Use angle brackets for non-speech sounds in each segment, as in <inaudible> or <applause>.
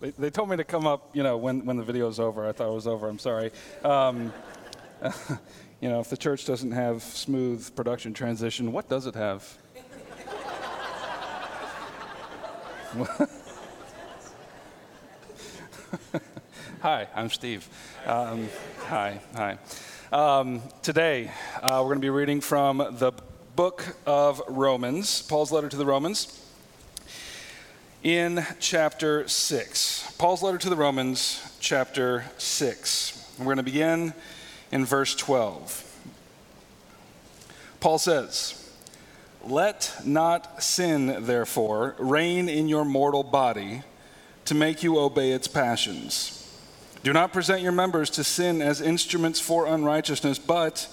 They, they told me to come up, you know, when, when the video is over. I thought it was over. I'm sorry. Um, <laughs> you know, if the church doesn't have smooth production transition, what does it have? <laughs> hi, I'm Steve. Um, hi, hi. Um, today, uh, we're going to be reading from the book of Romans, Paul's letter to the Romans in chapter 6. Paul's letter to the Romans, chapter 6. We're going to begin in verse 12. Paul says, Let not sin, therefore, reign in your mortal body to make you obey its passions. Do not present your members to sin as instruments for unrighteousness, but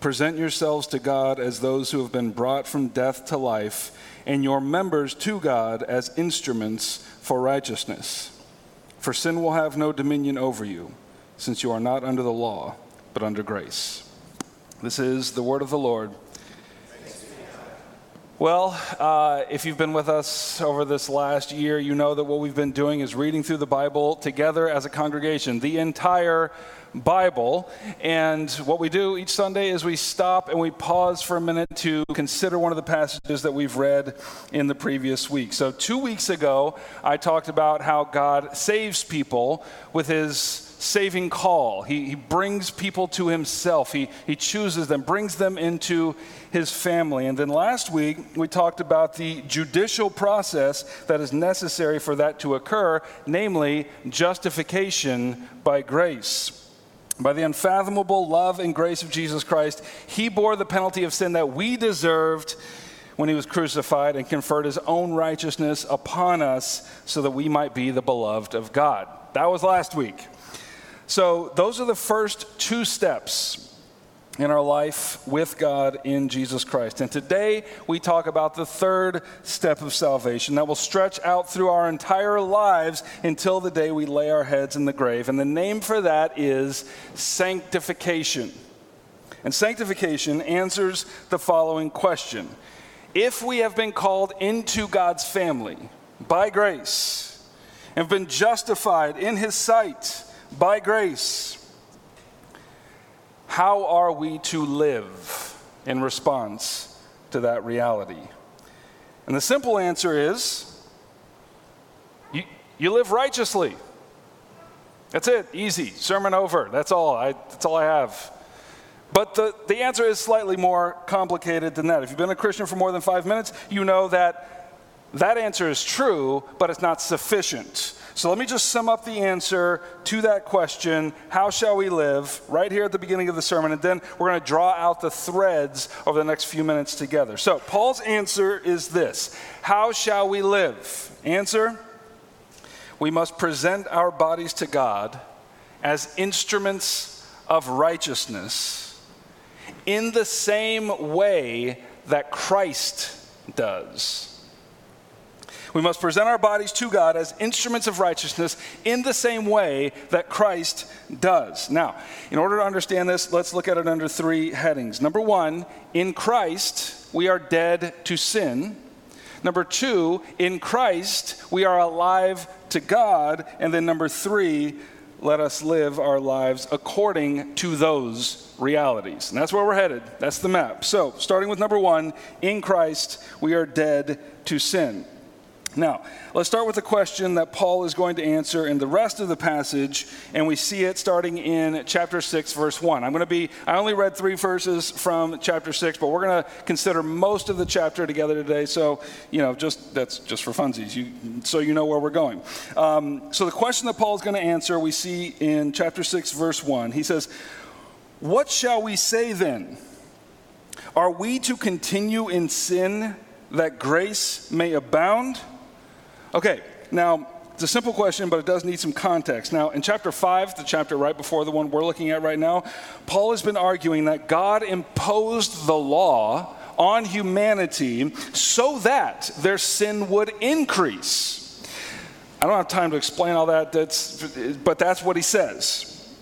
present yourselves to God as those who have been brought from death to life and your members to God as instruments for righteousness. For sin will have no dominion over you, since you are not under the law, but under grace. This is the word of the Lord. Well, uh, if you've been with us over this last year, you know that what we've been doing is reading through the Bible together as a congregation, the entire Bible. And what we do each Sunday is we stop and we pause for a minute to consider one of the passages that we've read in the previous week. So, two weeks ago, I talked about how God saves people with his saving call. He, he brings people to himself, he, he chooses them, brings them into his family. And then last week, we talked about the judicial process that is necessary for that to occur, namely justification by grace. By the unfathomable love and grace of Jesus Christ, he bore the penalty of sin that we deserved when he was crucified and conferred his own righteousness upon us so that we might be the beloved of God. That was last week. So, those are the first two steps in our life with God in Jesus Christ. And today we talk about the third step of salvation that will stretch out through our entire lives until the day we lay our heads in the grave. And the name for that is sanctification. And sanctification answers the following question If we have been called into God's family by grace and been justified in His sight by grace, how are we to live in response to that reality? And the simple answer is you, you live righteously. That's it, easy, sermon over. That's all. I, that's all I have. But the, the answer is slightly more complicated than that. If you've been a Christian for more than five minutes, you know that that answer is true, but it's not sufficient. So let me just sum up the answer to that question how shall we live? right here at the beginning of the sermon, and then we're going to draw out the threads over the next few minutes together. So, Paul's answer is this How shall we live? Answer We must present our bodies to God as instruments of righteousness in the same way that Christ does. We must present our bodies to God as instruments of righteousness in the same way that Christ does. Now, in order to understand this, let's look at it under three headings. Number one, in Christ, we are dead to sin. Number two, in Christ, we are alive to God. And then number three, let us live our lives according to those realities. And that's where we're headed. That's the map. So, starting with number one, in Christ, we are dead to sin. Now, let's start with the question that Paul is going to answer in the rest of the passage, and we see it starting in chapter 6, verse 1. I'm going to be, I only read three verses from chapter 6, but we're going to consider most of the chapter together today. So, you know, just that's just for funsies, you, so you know where we're going. Um, so, the question that Paul is going to answer, we see in chapter 6, verse 1. He says, What shall we say then? Are we to continue in sin that grace may abound? Okay, now it's a simple question, but it does need some context. Now, in chapter 5, the chapter right before the one we're looking at right now, Paul has been arguing that God imposed the law on humanity so that their sin would increase. I don't have time to explain all that, that's, but that's what he says.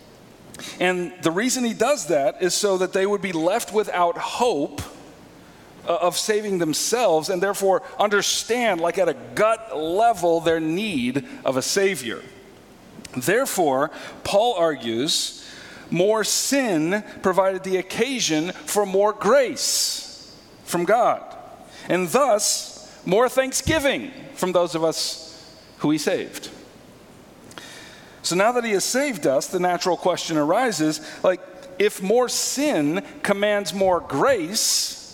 And the reason he does that is so that they would be left without hope Uh, of saving themselves and therefore understand, like at a gut level, their need of a Savior. Therefore, Paul argues more sin provided the occasion for more grace from God, and thus more thanksgiving from those of us who he saved. So now that he has saved us, the natural question arises like, if more sin commands more grace,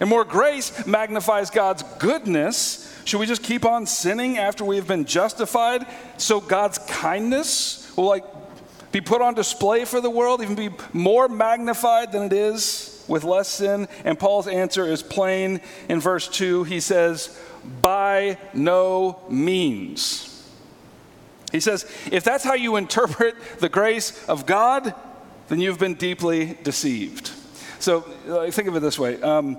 and more grace magnifies God's goodness, should we just keep on sinning after we have been justified so God's kindness will like be put on display for the world, even be more magnified than it is with less sin? And Paul's answer is plain in verse 2. He says, By no means. He says, if that's how you interpret the grace of God, then you've been deeply deceived. So think of it this way. Um,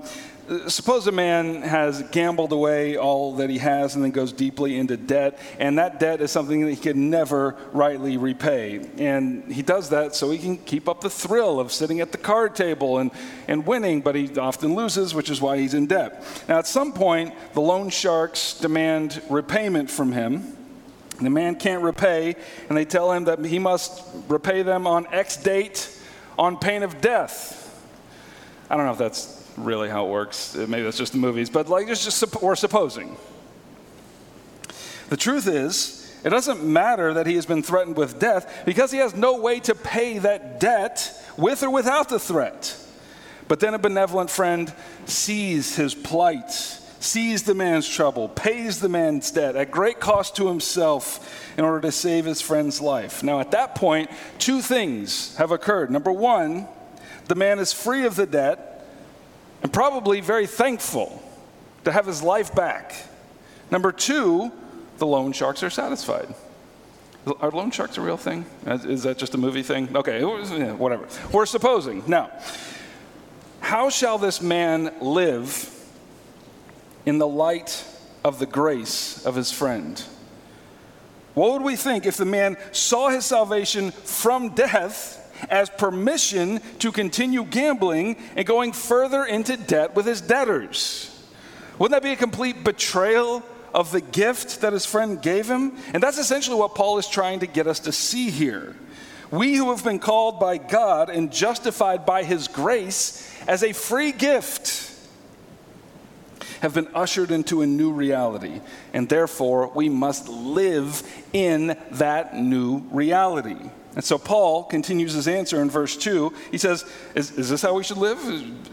suppose a man has gambled away all that he has and then goes deeply into debt, and that debt is something that he can never rightly repay. And he does that so he can keep up the thrill of sitting at the card table and, and winning, but he often loses, which is why he's in debt. Now, at some point, the loan sharks demand repayment from him. The man can't repay, and they tell him that he must repay them on X date on pain of death. I don't know if that's really how it works. Uh, maybe that's just the movies, but like it's just we're supposing. The truth is, it doesn't matter that he has been threatened with death because he has no way to pay that debt with or without the threat. But then a benevolent friend sees his plight sees the man's trouble, pays the man's debt at great cost to himself in order to save his friend's life. Now, at that point, two things have occurred. Number one, the man is free of the debt and probably very thankful to have his life back. Number two, the loan sharks are satisfied. Are loan sharks a real thing? Is that just a movie thing? Okay, whatever. We're supposing. Now, how shall this man live in the light of the grace of his friend. What would we think if the man saw his salvation from death as permission to continue gambling and going further into debt with his debtors? Wouldn't that be a complete betrayal of the gift that his friend gave him? And that's essentially what Paul is trying to get us to see here. We who have been called by God and justified by his grace as a free gift have been ushered into a new reality, and therefore we must live in that new reality. And so Paul continues his answer in verse 2. He says, Is, is this how we should live?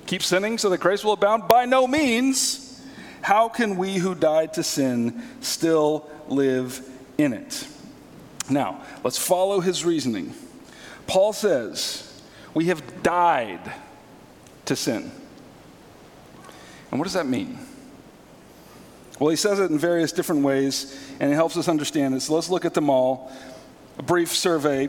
Keep sinning so that grace will abound? By no means. How can we who died to sin still live in it? Now, let's follow his reasoning. Paul says, We have died to sin. And what does that mean? Well, he says it in various different ways, and it helps us understand it. So let's look at them all. A brief survey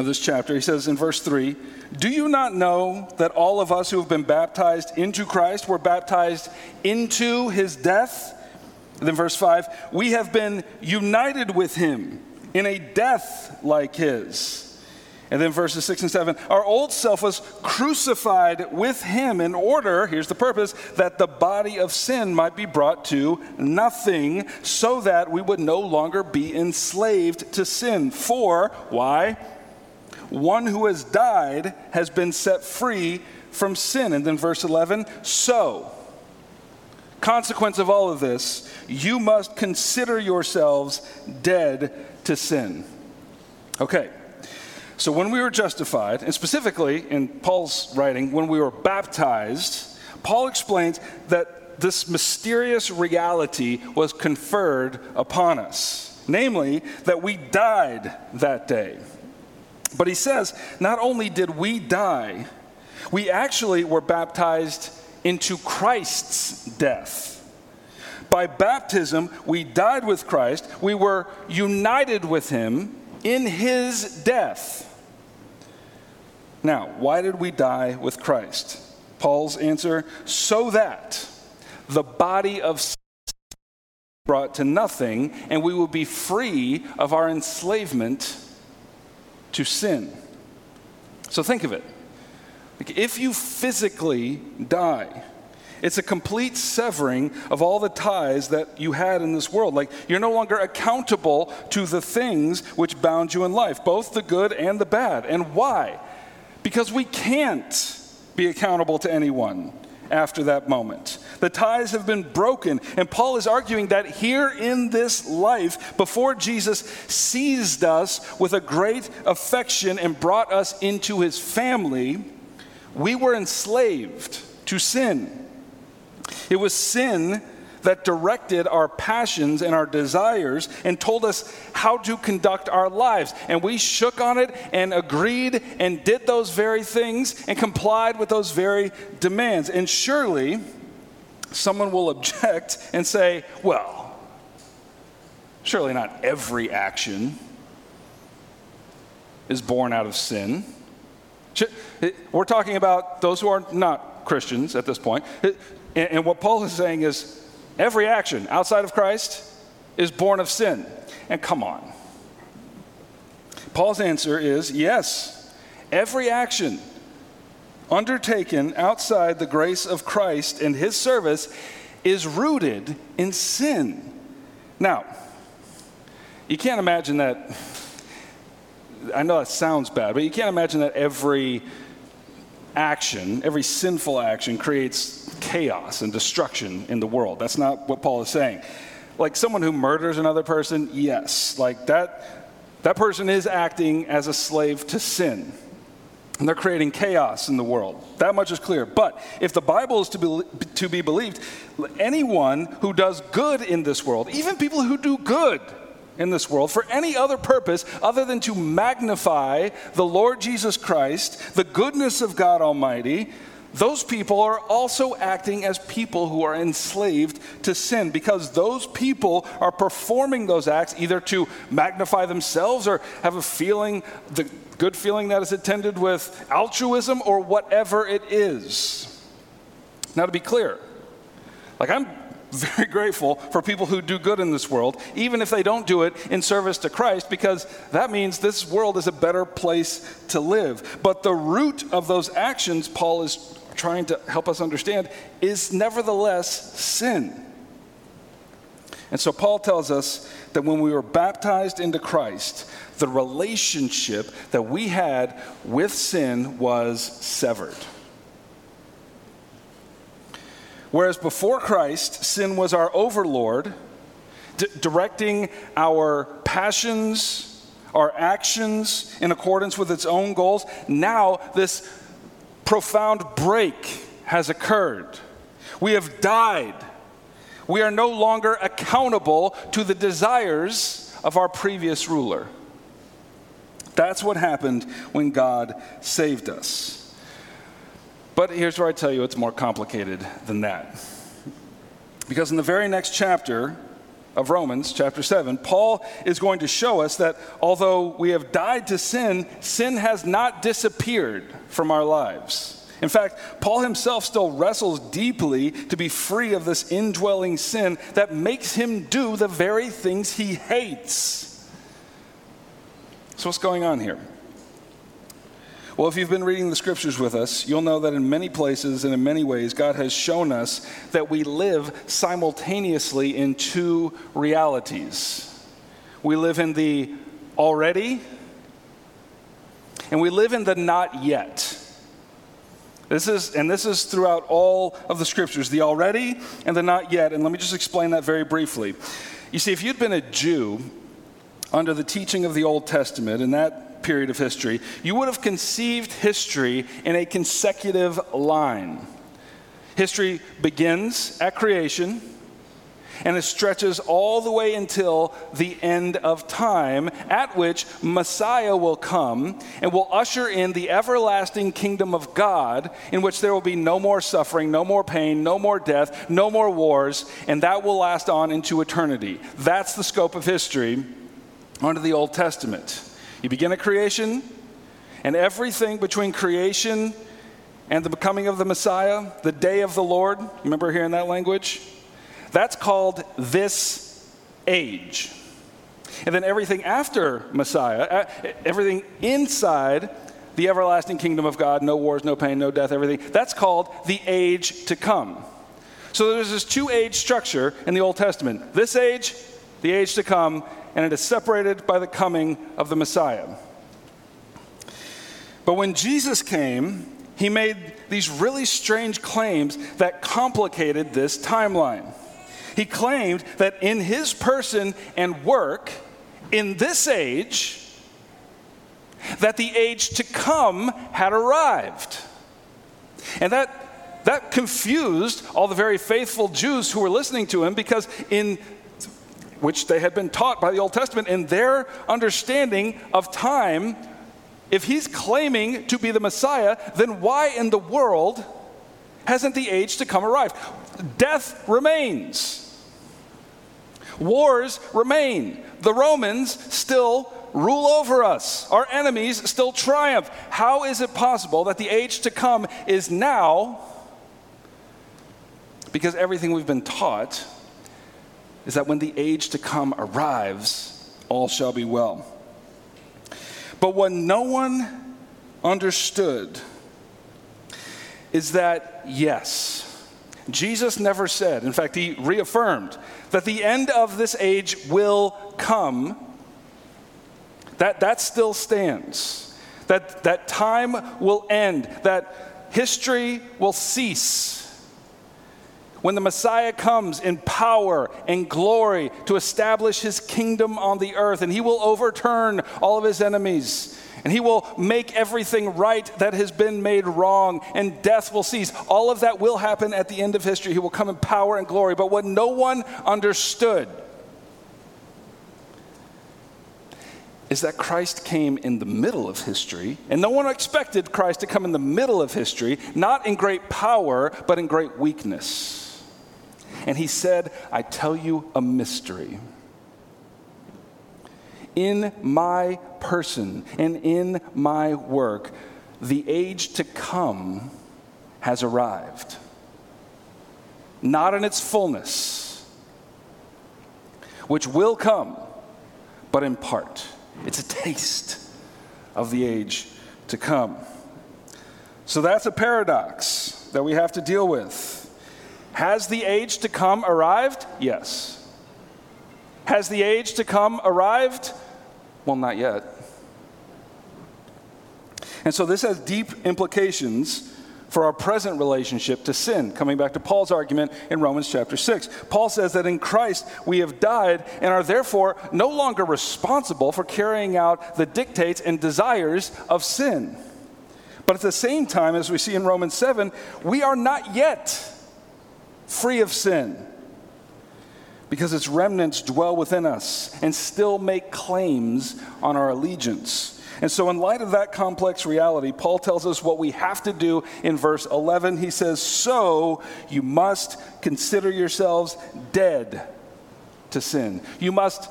of this chapter. He says in verse 3 Do you not know that all of us who have been baptized into Christ were baptized into his death? And then verse 5 We have been united with him in a death like his and then verses 6 and 7 Our old self was crucified with him in order, here's the purpose, that the body of sin might be brought to nothing, so that we would no longer be enslaved to sin. For, why? One who has died has been set free from sin. And then verse 11 So, consequence of all of this, you must consider yourselves dead to sin. Okay. So when we were justified, and specifically in Paul's writing, when we were baptized, Paul explains that this mysterious reality was conferred upon us, namely, that we died that day. But he says, not only did we die, we actually were baptized into Christ's death. By baptism, we died with Christ, we were united with him in his death. Now, why did we die with Christ? Paul's answer so that the body of sin brought to nothing and we will be free of our enslavement to sin. So think of it. Like if you physically die, It's a complete severing of all the ties that you had in this world. Like you're no longer accountable to the things which bound you in life, both the good and the bad. And why? Because we can't be accountable to anyone after that moment. The ties have been broken. And Paul is arguing that here in this life, before Jesus seized us with a great affection and brought us into his family, we were enslaved to sin. It was sin that directed our passions and our desires and told us how to conduct our lives. And we shook on it and agreed and did those very things and complied with those very demands. And surely someone will object and say, well, surely not every action is born out of sin. We're talking about those who are not Christians at this point. And what Paul is saying is every action outside of Christ is born of sin. And come on. Paul's answer is yes, every action undertaken outside the grace of Christ and his service is rooted in sin. Now, you can't imagine that. I know that sounds bad, but you can't imagine that every action, every sinful action creates chaos and destruction in the world. That's not what Paul is saying. Like someone who murders another person, yes, like that that person is acting as a slave to sin. And they're creating chaos in the world. That much is clear. But if the Bible is to be, to be believed, anyone who does good in this world, even people who do good in this world, for any other purpose other than to magnify the Lord Jesus Christ, the goodness of God Almighty, those people are also acting as people who are enslaved to sin because those people are performing those acts either to magnify themselves or have a feeling, the good feeling that is attended with altruism or whatever it is. Now, to be clear, like I'm <laughs> very grateful for people who do good in this world, even if they don't do it in service to Christ, because that means this world is a better place to live. But the root of those actions, Paul is trying to help us understand, is nevertheless sin. And so Paul tells us that when we were baptized into Christ, the relationship that we had with sin was severed. Whereas before Christ, sin was our overlord, d- directing our passions, our actions in accordance with its own goals. Now, this profound break has occurred. We have died. We are no longer accountable to the desires of our previous ruler. That's what happened when God saved us. But here's where I tell you it's more complicated than that. Because in the very next chapter, of Romans, chapter 7, Paul is going to show us that although we have died to sin, sin has not disappeared from our lives. In fact, Paul himself still wrestles deeply to be free of this indwelling sin that makes him do the very things he hates. So, what's going on here? Well, if you've been reading the scriptures with us, you'll know that in many places and in many ways, God has shown us that we live simultaneously in two realities. We live in the already, and we live in the not yet. This is, and this is throughout all of the scriptures, the already and the not yet. And let me just explain that very briefly. You see, if you'd been a Jew under the teaching of the Old Testament, and that period of history, you would have conceived history in a consecutive line. History begins at creation and it stretches all the way until the end of time, at which Messiah will come and will usher in the everlasting kingdom of God, in which there will be no more suffering, no more pain, no more death, no more wars, and that will last on into eternity. That's the scope of history under the Old Testament. You begin at creation, and everything between creation and the becoming of the Messiah, the day of the Lord, remember hearing that language? That's called this age. And then everything after Messiah, uh, everything inside the everlasting kingdom of God, no wars, no pain, no death, everything, that's called the age to come. So there's this two age structure in the Old Testament this age, the age to come, and it is separated by the coming of the Messiah. But when Jesus came, he made these really strange claims that complicated this timeline. He claimed that in his person and work, in this age, that the age to come had arrived. And that, that confused all the very faithful Jews who were listening to him because, in which they had been taught by the Old Testament, in their understanding of time, if he's claiming to be the Messiah, then why in the world hasn't the age to come arrived? Death remains. Wars remain. The Romans still rule over us. Our enemies still triumph. How is it possible that the age to come is now? Because everything we've been taught is that when the age to come arrives, all shall be well. But what no one understood is that, yes, Jesus never said, in fact, he reaffirmed that the end of this age will come. That, that still stands. That, that time will end. That history will cease when the Messiah comes in power and glory to establish his kingdom on the earth, and he will overturn all of his enemies, and he will make everything right that has been made wrong, and death will cease. All of that will happen at the end of history. He will come in power and glory. But what no one understood is that Christ came in the middle of history, and no one expected Christ to come in the middle of history, not in great power, but in great weakness. And he said, I tell you a mystery. In my person and in my work, the age to come has arrived. Not in its fullness, which will come, but in part. It's a taste of the age to come. So that's a paradox that we have to deal with. Has the age to come arrived? Yes. Has the age to come arrived? Well, not yet. And so this has deep implications for our present relationship to sin. Coming back to Paul's argument in Romans chapter 6. Paul says that in Christ we have died and are therefore no longer responsible for carrying out the dictates and desires of sin. But at the same time, as we see in Romans 7, we are not yet free of sin, because its remnants dwell within us and still make claims on our allegiance. And so, in light of that complex reality, Paul tells us what we have to do in verse 11. He says, So you must consider yourselves dead to sin. You must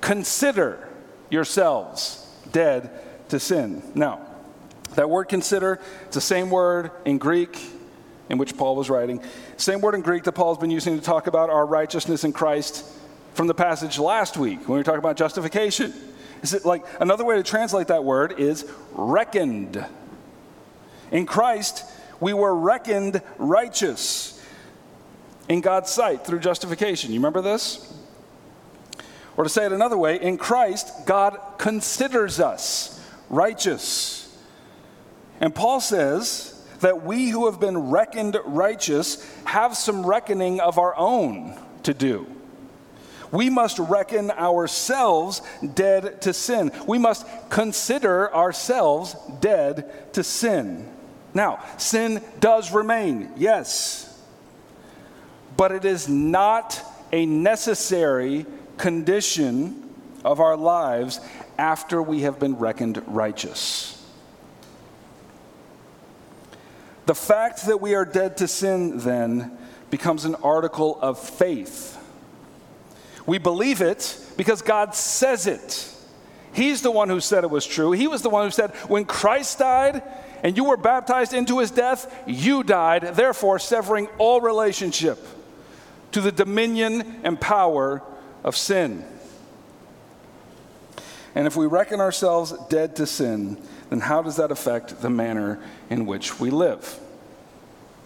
consider yourselves dead to sin. Now, that word consider, it's the same word in Greek in which Paul was writing. Same word in Greek that Paul's been using to talk about our righteousness in Christ from the passage last week when we were talking about justification. Is it like another way to translate that word is reckoned. In Christ, we were reckoned righteous in God's sight through justification. You remember this? Or to say it another way, in Christ, God considers us righteous. And Paul says, that we who have been reckoned righteous have some reckoning of our own to do. We must reckon ourselves dead to sin. We must consider ourselves dead to sin. Now, sin does remain, yes, but it is not a necessary condition of our lives after we have been reckoned righteous. The fact that we are dead to sin, then, becomes an article of faith. We believe it because God says it. He's the one who said it was true. He was the one who said, When Christ died and you were baptized into his death, you died, therefore severing all relationship to the dominion and power of sin. And if we reckon ourselves dead to sin, then how does that affect the manner in which we live?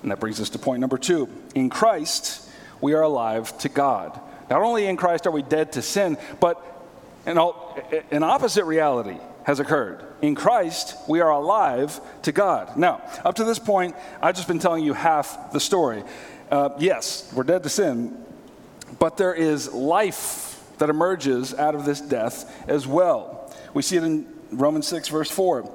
And that brings us to point number two. In Christ, we are alive to God. Not only in Christ are we dead to sin, but an, an opposite reality has occurred. In Christ, we are alive to God. Now, up to this point, I've just been telling you half the story. Uh, yes, we're dead to sin, but there is life that emerges out of this death as well. We see it in Romans 6, verse 4.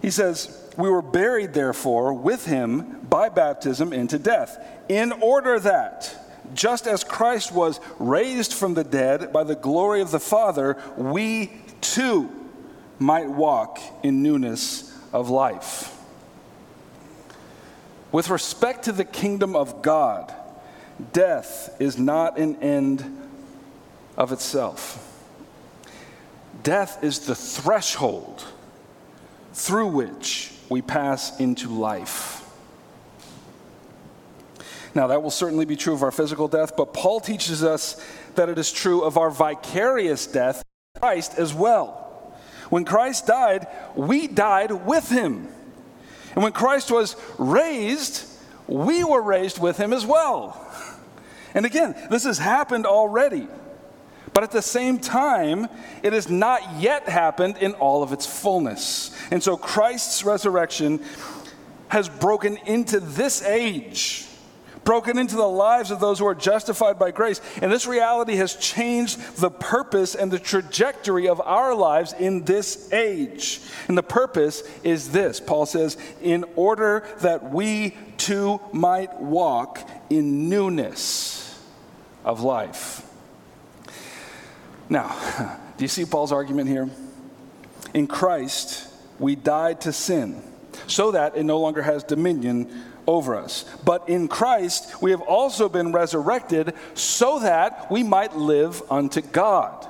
He says, We were buried, therefore, with him by baptism into death, in order that, just as Christ was raised from the dead by the glory of the Father, we too might walk in newness of life. With respect to the kingdom of God, death is not an end of itself. Death is the threshold through which we pass into life. Now, that will certainly be true of our physical death, but Paul teaches us that it is true of our vicarious death, Christ as well. When Christ died, we died with him. And when Christ was raised, we were raised with him as well. And again, this has happened already. But at the same time, it has not yet happened in all of its fullness. And so Christ's resurrection has broken into this age, broken into the lives of those who are justified by grace. And this reality has changed the purpose and the trajectory of our lives in this age. And the purpose is this Paul says, in order that we too might walk in newness of life. Now, <laughs> do you see Paul's argument here? In Christ, we died to sin so that it no longer has dominion over us. But in Christ, we have also been resurrected so that we might live unto God.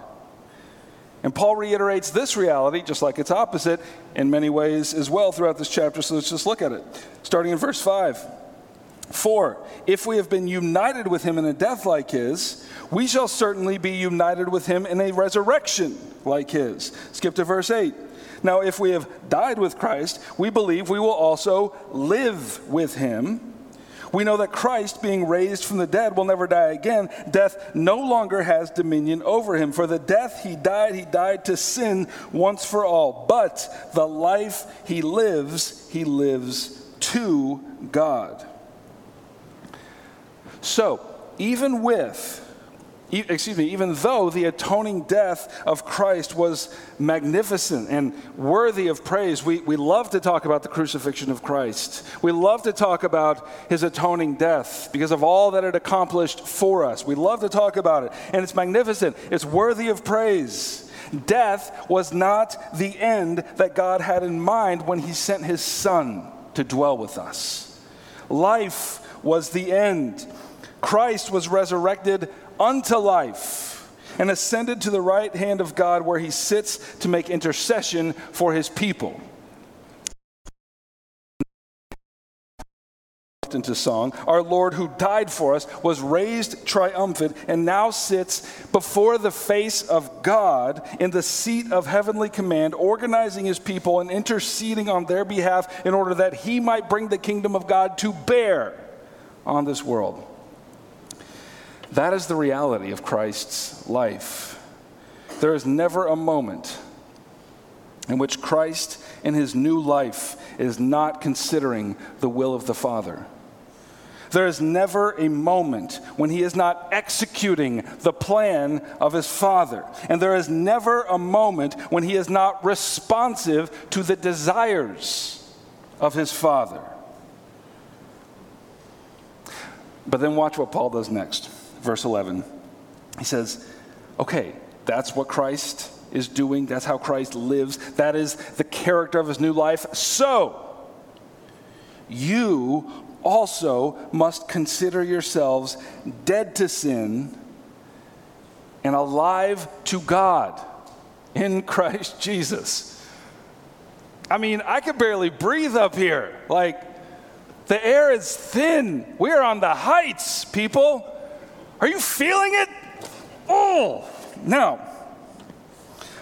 And Paul reiterates this reality, just like its opposite, in many ways as well throughout this chapter. So let's just look at it. Starting in verse 5. For if we have been united with him in a death like his, we shall certainly be united with him in a resurrection like his. Skip to verse 8. Now, if we have died with Christ, we believe we will also live with him. We know that Christ, being raised from the dead, will never die again. Death no longer has dominion over him. For the death he died, he died to sin once for all. But the life he lives, he lives to God. So, even with, excuse me, even though the atoning death of Christ was magnificent and worthy of praise, we, we love to talk about the crucifixion of Christ. We love to talk about his atoning death because of all that it accomplished for us. We love to talk about it, and it's magnificent, it's worthy of praise. Death was not the end that God had in mind when he sent his Son to dwell with us. Life was the end. Christ was resurrected unto life and ascended to the right hand of God where he sits to make intercession for his people. into song. Our Lord who died for us was raised triumphant and now sits before the face of God in the seat of heavenly command, organizing his people and interceding on their behalf in order that he might bring the kingdom of God to bear on this world. That is the reality of Christ's life. There is never a moment in which Christ in his new life is not considering the will of the Father. There is never a moment when he is not executing the plan of his Father. And there is never a moment when he is not responsive to the desires of his Father. But then watch what Paul does next verse 11. He says, okay, that's what Christ is doing. That's how Christ lives. That is the character of his new life. So, you also must consider yourselves dead to sin and alive to God in Christ Jesus. I mean, I could barely breathe up here. Like, the air is thin. We're on the heights, people. Are you feeling it? Oh, now,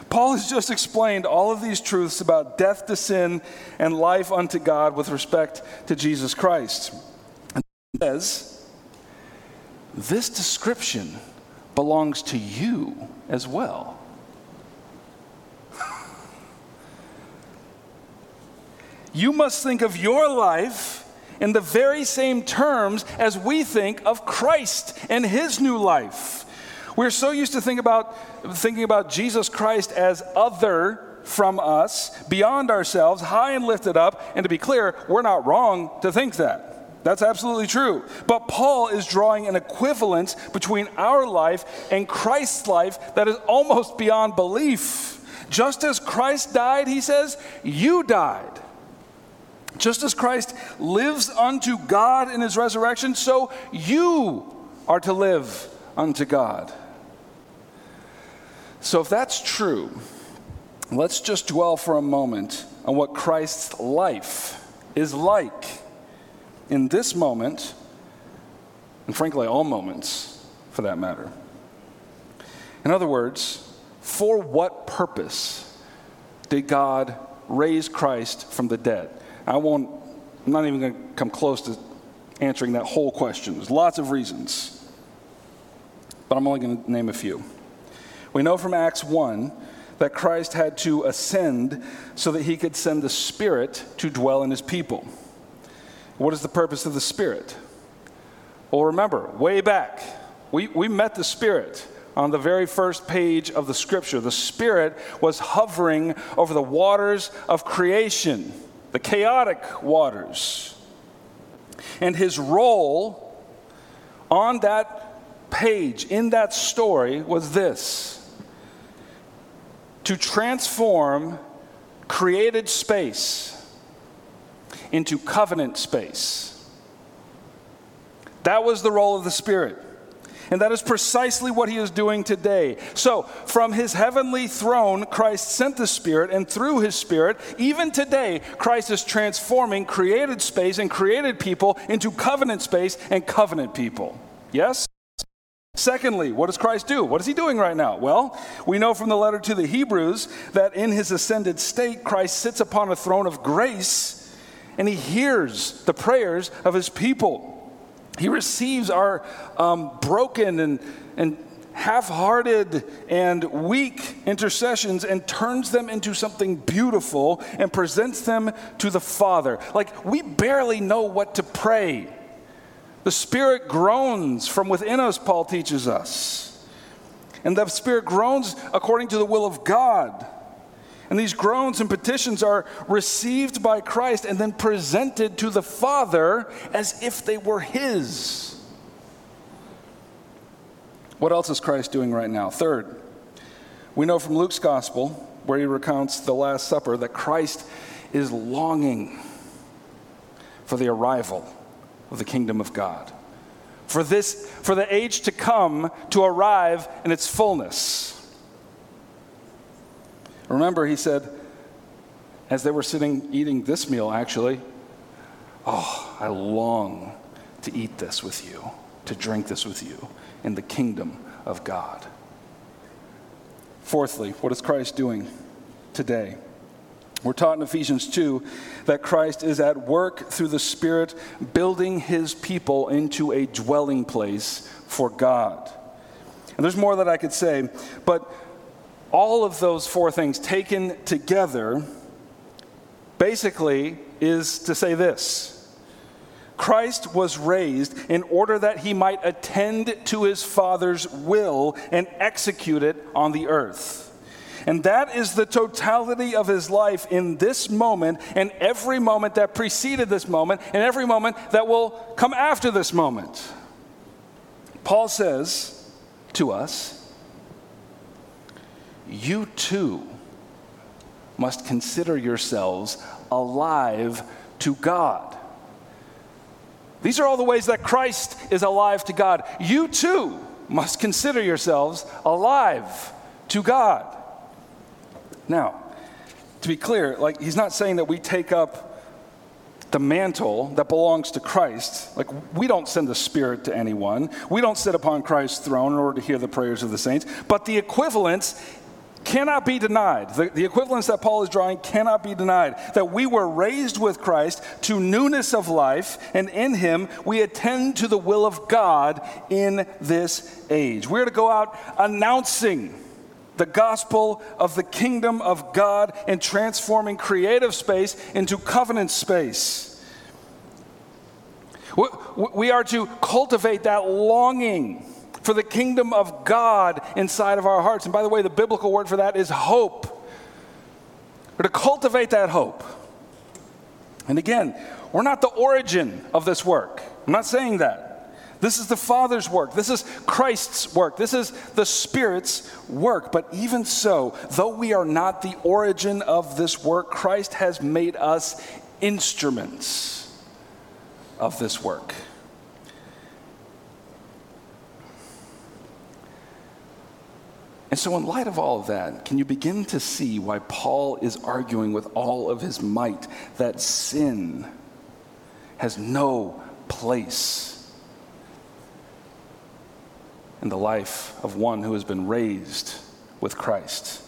Paul has just explained all of these truths about death to sin and life unto God with respect to Jesus Christ. And says, This description belongs to you as well. <laughs> you must think of your life in the very same terms as we think of Christ and his new life. We're so used to think about, thinking about Jesus Christ as other from us, beyond ourselves, high and lifted up. And to be clear, we're not wrong to think that. That's absolutely true. But Paul is drawing an equivalence between our life and Christ's life that is almost beyond belief. Just as Christ died, he says, you died. Just as Christ lives unto God in his resurrection, so you are to live unto God. So, if that's true, let's just dwell for a moment on what Christ's life is like in this moment, and frankly, all moments for that matter. In other words, for what purpose did God raise Christ from the dead? I won't, I'm not even going to come close to answering that whole question. There's lots of reasons, but I'm only going to name a few. We know from Acts 1 that Christ had to ascend so that he could send the Spirit to dwell in his people. What is the purpose of the Spirit? Well, remember, way back, we, we met the Spirit on the very first page of the Scripture. The Spirit was hovering over the waters of creation, the chaotic waters. And his role on that page, in that story, was this to transform created space into covenant space. That was the role of the Spirit. And that is precisely what he is doing today. So, from his heavenly throne, Christ sent the Spirit, and through his Spirit, even today, Christ is transforming created space and created people into covenant space and covenant people. Yes? Secondly, what does Christ do? What is he doing right now? Well, we know from the letter to the Hebrews that in his ascended state, Christ sits upon a throne of grace and he hears the prayers of his people. He receives our um, broken and, and half hearted and weak intercessions and turns them into something beautiful and presents them to the Father. Like, we barely know what to pray. The Spirit groans from within us, Paul teaches us. And the Spirit groans according to the will of God. And these groans and petitions are received by Christ and then presented to the Father as if they were His. What else is Christ doing right now? Third, we know from Luke's gospel, where he recounts the Last Supper, that Christ is longing for the arrival of the kingdom of God. For this, for the age to come to arrive in its fullness. Remember, he said, as they were sitting eating this meal, actually, oh, I long to eat this with you, to drink this with you in the kingdom of God. Fourthly, what is Christ doing today? We're taught in Ephesians 2 that Christ is at work through the Spirit, building his people into a dwelling place for God. And there's more that I could say, but all of those four things taken together basically is to say this Christ was raised in order that he might attend to his Father's will and execute it on the earth. And that is the totality of his life in this moment and every moment that preceded this moment and every moment that will come after this moment. Paul says to us, you too must consider yourselves alive to God. These are all the ways that Christ is alive to God. You too must consider yourselves alive to God. Now, to be clear, like he's not saying that we take up the mantle that belongs to Christ. Like, we don't send the Spirit to anyone. We don't sit upon Christ's throne in order to hear the prayers of the saints. But the equivalence cannot be denied. The, the, equivalence that Paul is drawing cannot be denied. That we were raised with Christ to newness of life, and in him we attend to the will of God in this age. We're to go out announcing the gospel of the kingdom of God and transforming creative space into covenant space. We are to cultivate that longing for the kingdom of God inside of our hearts. And by the way, the biblical word for that is hope. We're to cultivate that hope. And again, we're not the origin of this work. I'm not saying that. This is the Father's work. This is Christ's work. This is the Spirit's work. But even so, though we are not the origin of this work, Christ has made us instruments of this work. And so, in light of all of that, can you begin to see why Paul is arguing with all of his might that sin has no place in the life of one who has been raised with Christ?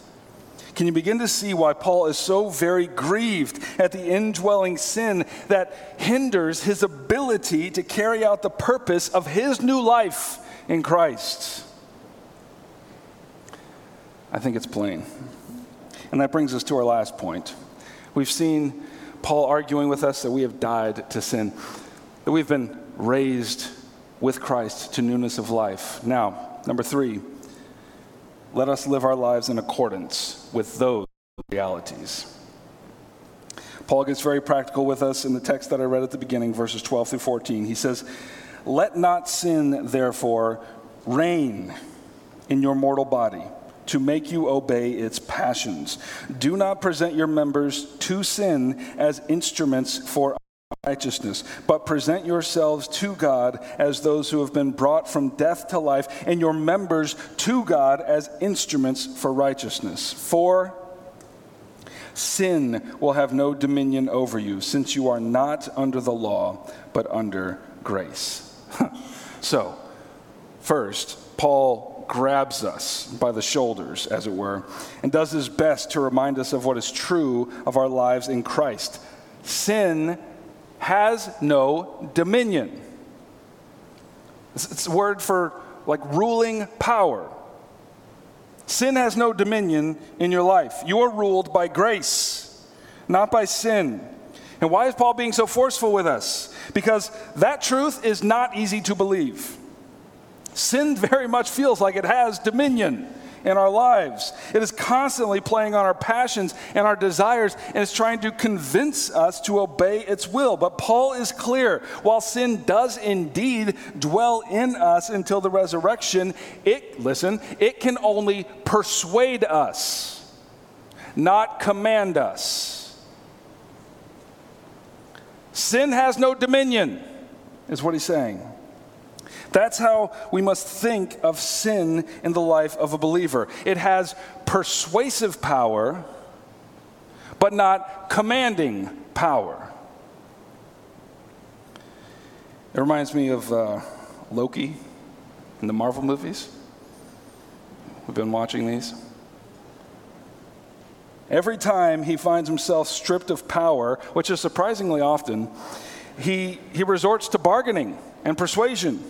Can you begin to see why Paul is so very grieved at the indwelling sin that hinders his ability to carry out the purpose of his new life in Christ? I think it's plain. And that brings us to our last point. We've seen Paul arguing with us that we have died to sin, that we've been raised with Christ to newness of life. Now, number three, let us live our lives in accordance with those realities. Paul gets very practical with us in the text that I read at the beginning, verses 12 through 14. He says, Let not sin, therefore, reign in your mortal body to make you obey its passions. Do not present your members to sin as instruments for righteousness, but present yourselves to God as those who have been brought from death to life, and your members to God as instruments for righteousness. For sin will have no dominion over you, since you are not under the law, but under grace. <laughs> so, first, Paul grabs us by the shoulders, as it were, and does his best to remind us of what is true of our lives in Christ. Sin has no dominion. It's a word for like ruling power. Sin has no dominion in your life. You are ruled by grace, not by sin. And why is Paul being so forceful with us? Because that truth is not easy to believe. Sin very much feels like it has dominion in our lives. It is constantly playing on our passions and our desires, and it's trying to convince us to obey its will. But Paul is clear while sin does indeed dwell in us until the resurrection, it, listen, it can only persuade us, not command us. Sin has no dominion, is what he's saying. That's how we must think of sin in the life of a believer. It has persuasive power, but not commanding power. It reminds me of uh, Loki in the Marvel movies. We've been watching these. Every time he finds himself stripped of power, which is surprisingly often, he, he resorts to bargaining and persuasion.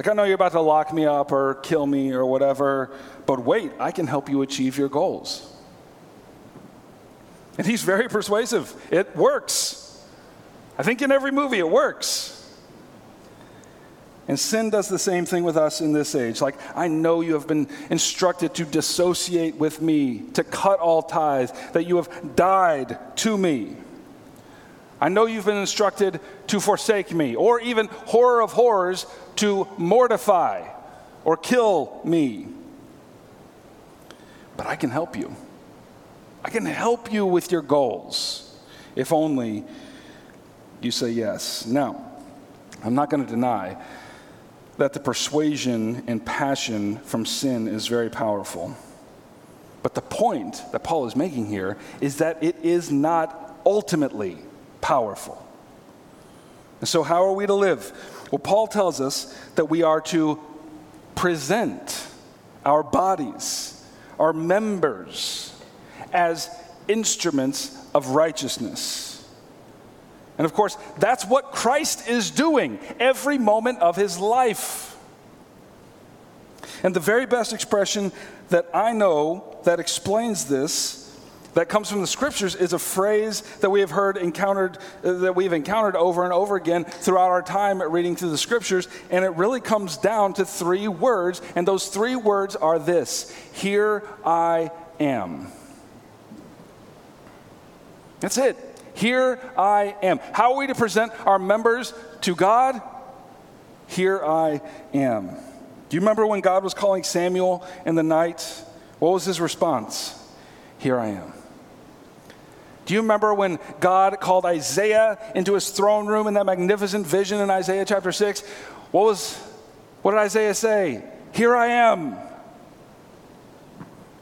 Like, I know you're about to lock me up or kill me or whatever, but wait, I can help you achieve your goals. And he's very persuasive. It works. I think in every movie it works. And sin does the same thing with us in this age. Like, I know you have been instructed to dissociate with me, to cut all ties, that you have died to me. I know you've been instructed to forsake me, or even horror of horrors, to mortify or kill me. But I can help you. I can help you with your goals if only you say yes. Now, I'm not going to deny that the persuasion and passion from sin is very powerful. But the point that Paul is making here is that it is not ultimately powerful. And so, how are we to live? Well, Paul tells us that we are to present our bodies, our members as instruments of righteousness. And of course, that's what Christ is doing every moment of his life. And the very best expression that I know that explains this that comes from the scriptures is a phrase that we have heard encountered uh, that we've encountered over and over again throughout our time reading through the scriptures and it really comes down to three words and those three words are this here i am that's it here i am how are we to present our members to god here i am do you remember when God was calling Samuel in the night? What was his response? Here I am. Do you remember when God called Isaiah into his throne room in that magnificent vision in Isaiah chapter 6? What was what did Isaiah say? Here I am.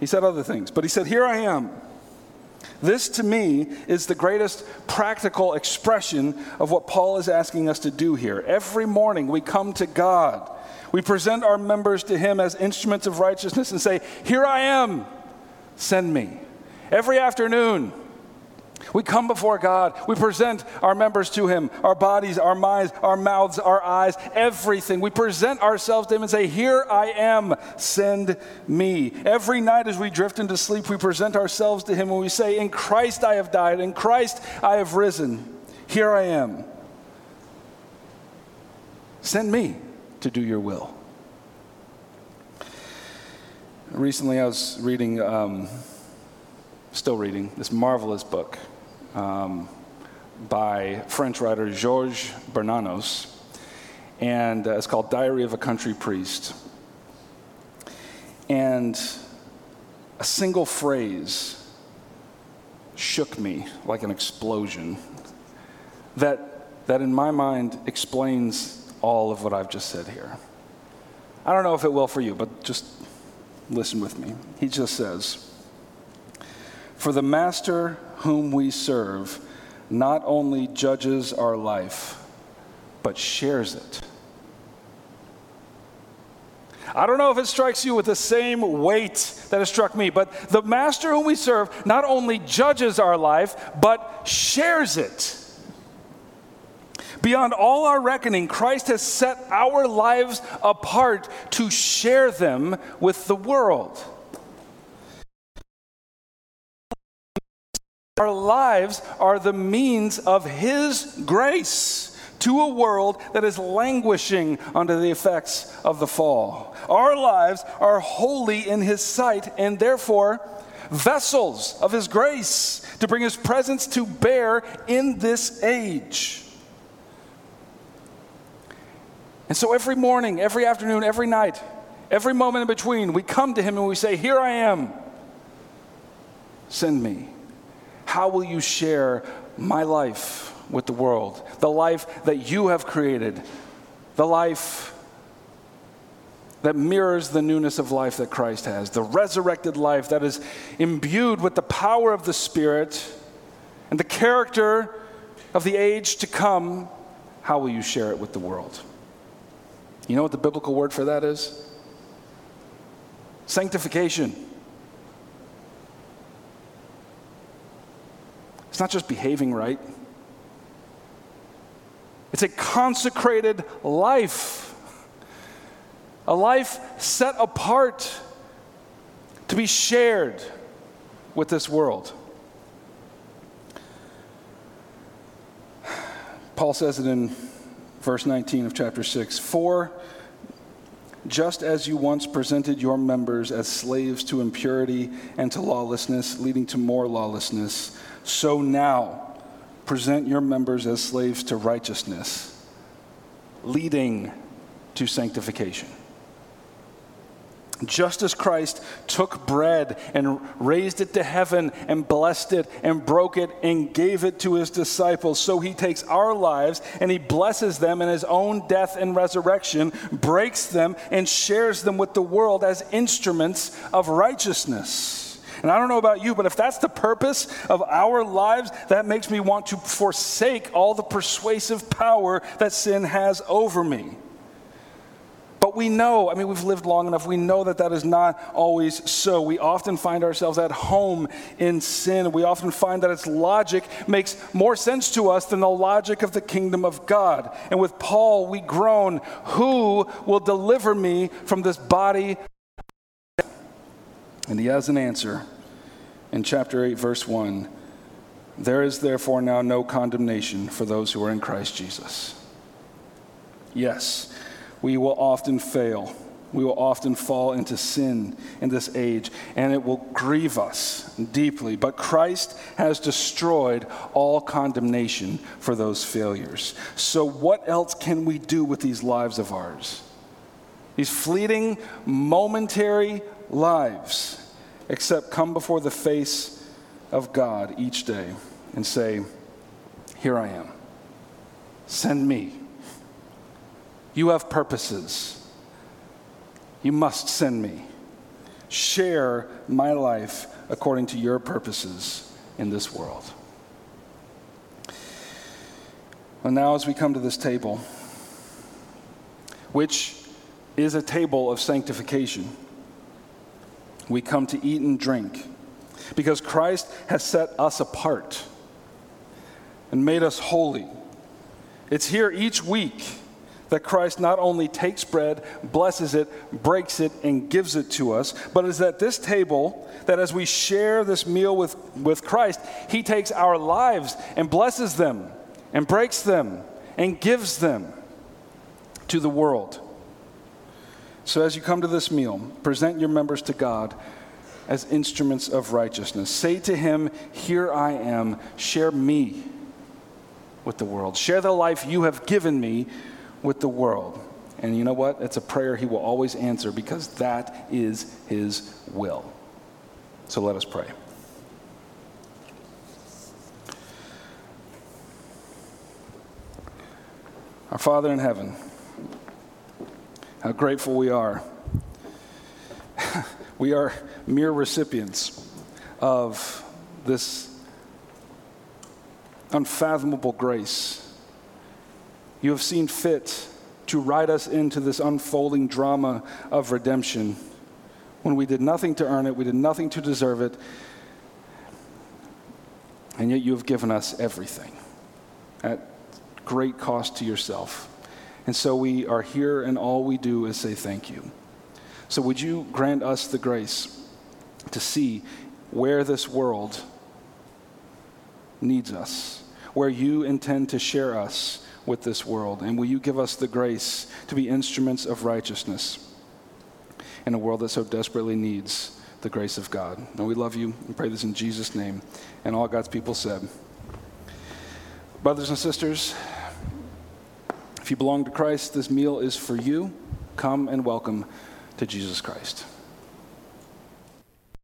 He said other things, but he said, Here I am. This, to me, is the greatest practical expression of what Paul is asking us to do here. Every morning we come to God we present our members to Him as instruments of righteousness and say, Here I am, send me. Every afternoon, we come before God. We present our members to Him, our bodies, our minds, our mouths, our eyes, everything. We present ourselves to Him and say, Here I am, send me. Every night as we drift into sleep, we present ourselves to Him and we say, In Christ I have died, in Christ I have risen. Here I am. Send me to do your will. Recently, I was reading, um, still reading, this marvelous book um, by French writer Georges Bernanos, and uh, it's called Diary of a Country Priest. And a single phrase shook me like an explosion that, that in my mind explains all of what I've just said here. I don't know if it will for you, but just listen with me. He just says, For the master whom we serve not only judges our life, but shares it. I don't know if it strikes you with the same weight that it struck me, but the master whom we serve not only judges our life, but shares it. Beyond all our reckoning, Christ has set our lives apart to share them with the world. Our lives are the means of His grace to a world that is languishing under the effects of the fall. Our lives are holy in His sight and therefore vessels of His grace to bring His presence to bear in this age. And so every morning, every afternoon, every night, every moment in between, we come to Him and we say, Here I am. Send me. How will you share my life with the world? The life that you have created, the life that mirrors the newness of life that Christ has, the resurrected life that is imbued with the power of the Spirit and the character of the age to come. How will you share it with the world? You know what the biblical word for that is? Sanctification. It's not just behaving right, it's a consecrated life, a life set apart to be shared with this world. Paul says it in verse 19 of chapter 6 For just as you once presented your members as slaves to impurity and to lawlessness, leading to more lawlessness, so now present your members as slaves to righteousness, leading to sanctification. Just as Christ took bread and raised it to heaven and blessed it and broke it and gave it to his disciples, so he takes our lives and he blesses them in his own death and resurrection, breaks them, and shares them with the world as instruments of righteousness. And I don't know about you, but if that's the purpose of our lives, that makes me want to forsake all the persuasive power that sin has over me we know, I mean, we've lived long enough, we know that that is not always so. We often find ourselves at home in sin. We often find that its logic makes more sense to us than the logic of the kingdom of God. And with Paul, we groan, Who will deliver me from this body? And he has an answer in chapter 8, verse 1. There is therefore now no condemnation for those who are in Christ Jesus. Yes, we will often fail. We will often fall into sin in this age, and it will grieve us deeply. But Christ has destroyed all condemnation for those failures. So, what else can we do with these lives of ours? These fleeting, momentary lives, except come before the face of God each day and say, Here I am. Send me. You have purposes. You must send me. Share my life according to your purposes in this world. And now, as we come to this table, which is a table of sanctification, we come to eat and drink because Christ has set us apart and made us holy. It's here each week that Christ not only takes bread, blesses it, breaks it, and gives it to us, but is at this table that as we share this meal with, with Christ, He takes our lives and blesses them, and breaks them, and gives them to the world. So as you come to this meal, present your members to God as instruments of righteousness. Say to Him, Here I am, share me with the world. Share the life you have given me with the world. And you know what? It's a prayer he will always answer because that is his will. So let us pray. Our Father in heaven, how grateful we are. <laughs> we are mere recipients of this unfathomable grace you have seen fit to ride us into this unfolding drama of redemption when we did nothing to earn it, we did nothing to deserve it, and yet you have given us everything at great cost to yourself. And so we are here, and all we do is say thank you. So, would you grant us the grace to see where this world needs us, where you intend to share us? With this world. And will you give us the grace to be instruments of righteousness in a world that so desperately needs the grace of God? And we love you and pray this in Jesus' name. And all God's people said, Brothers and sisters, if you belong to Christ, this meal is for you. Come and welcome to Jesus Christ.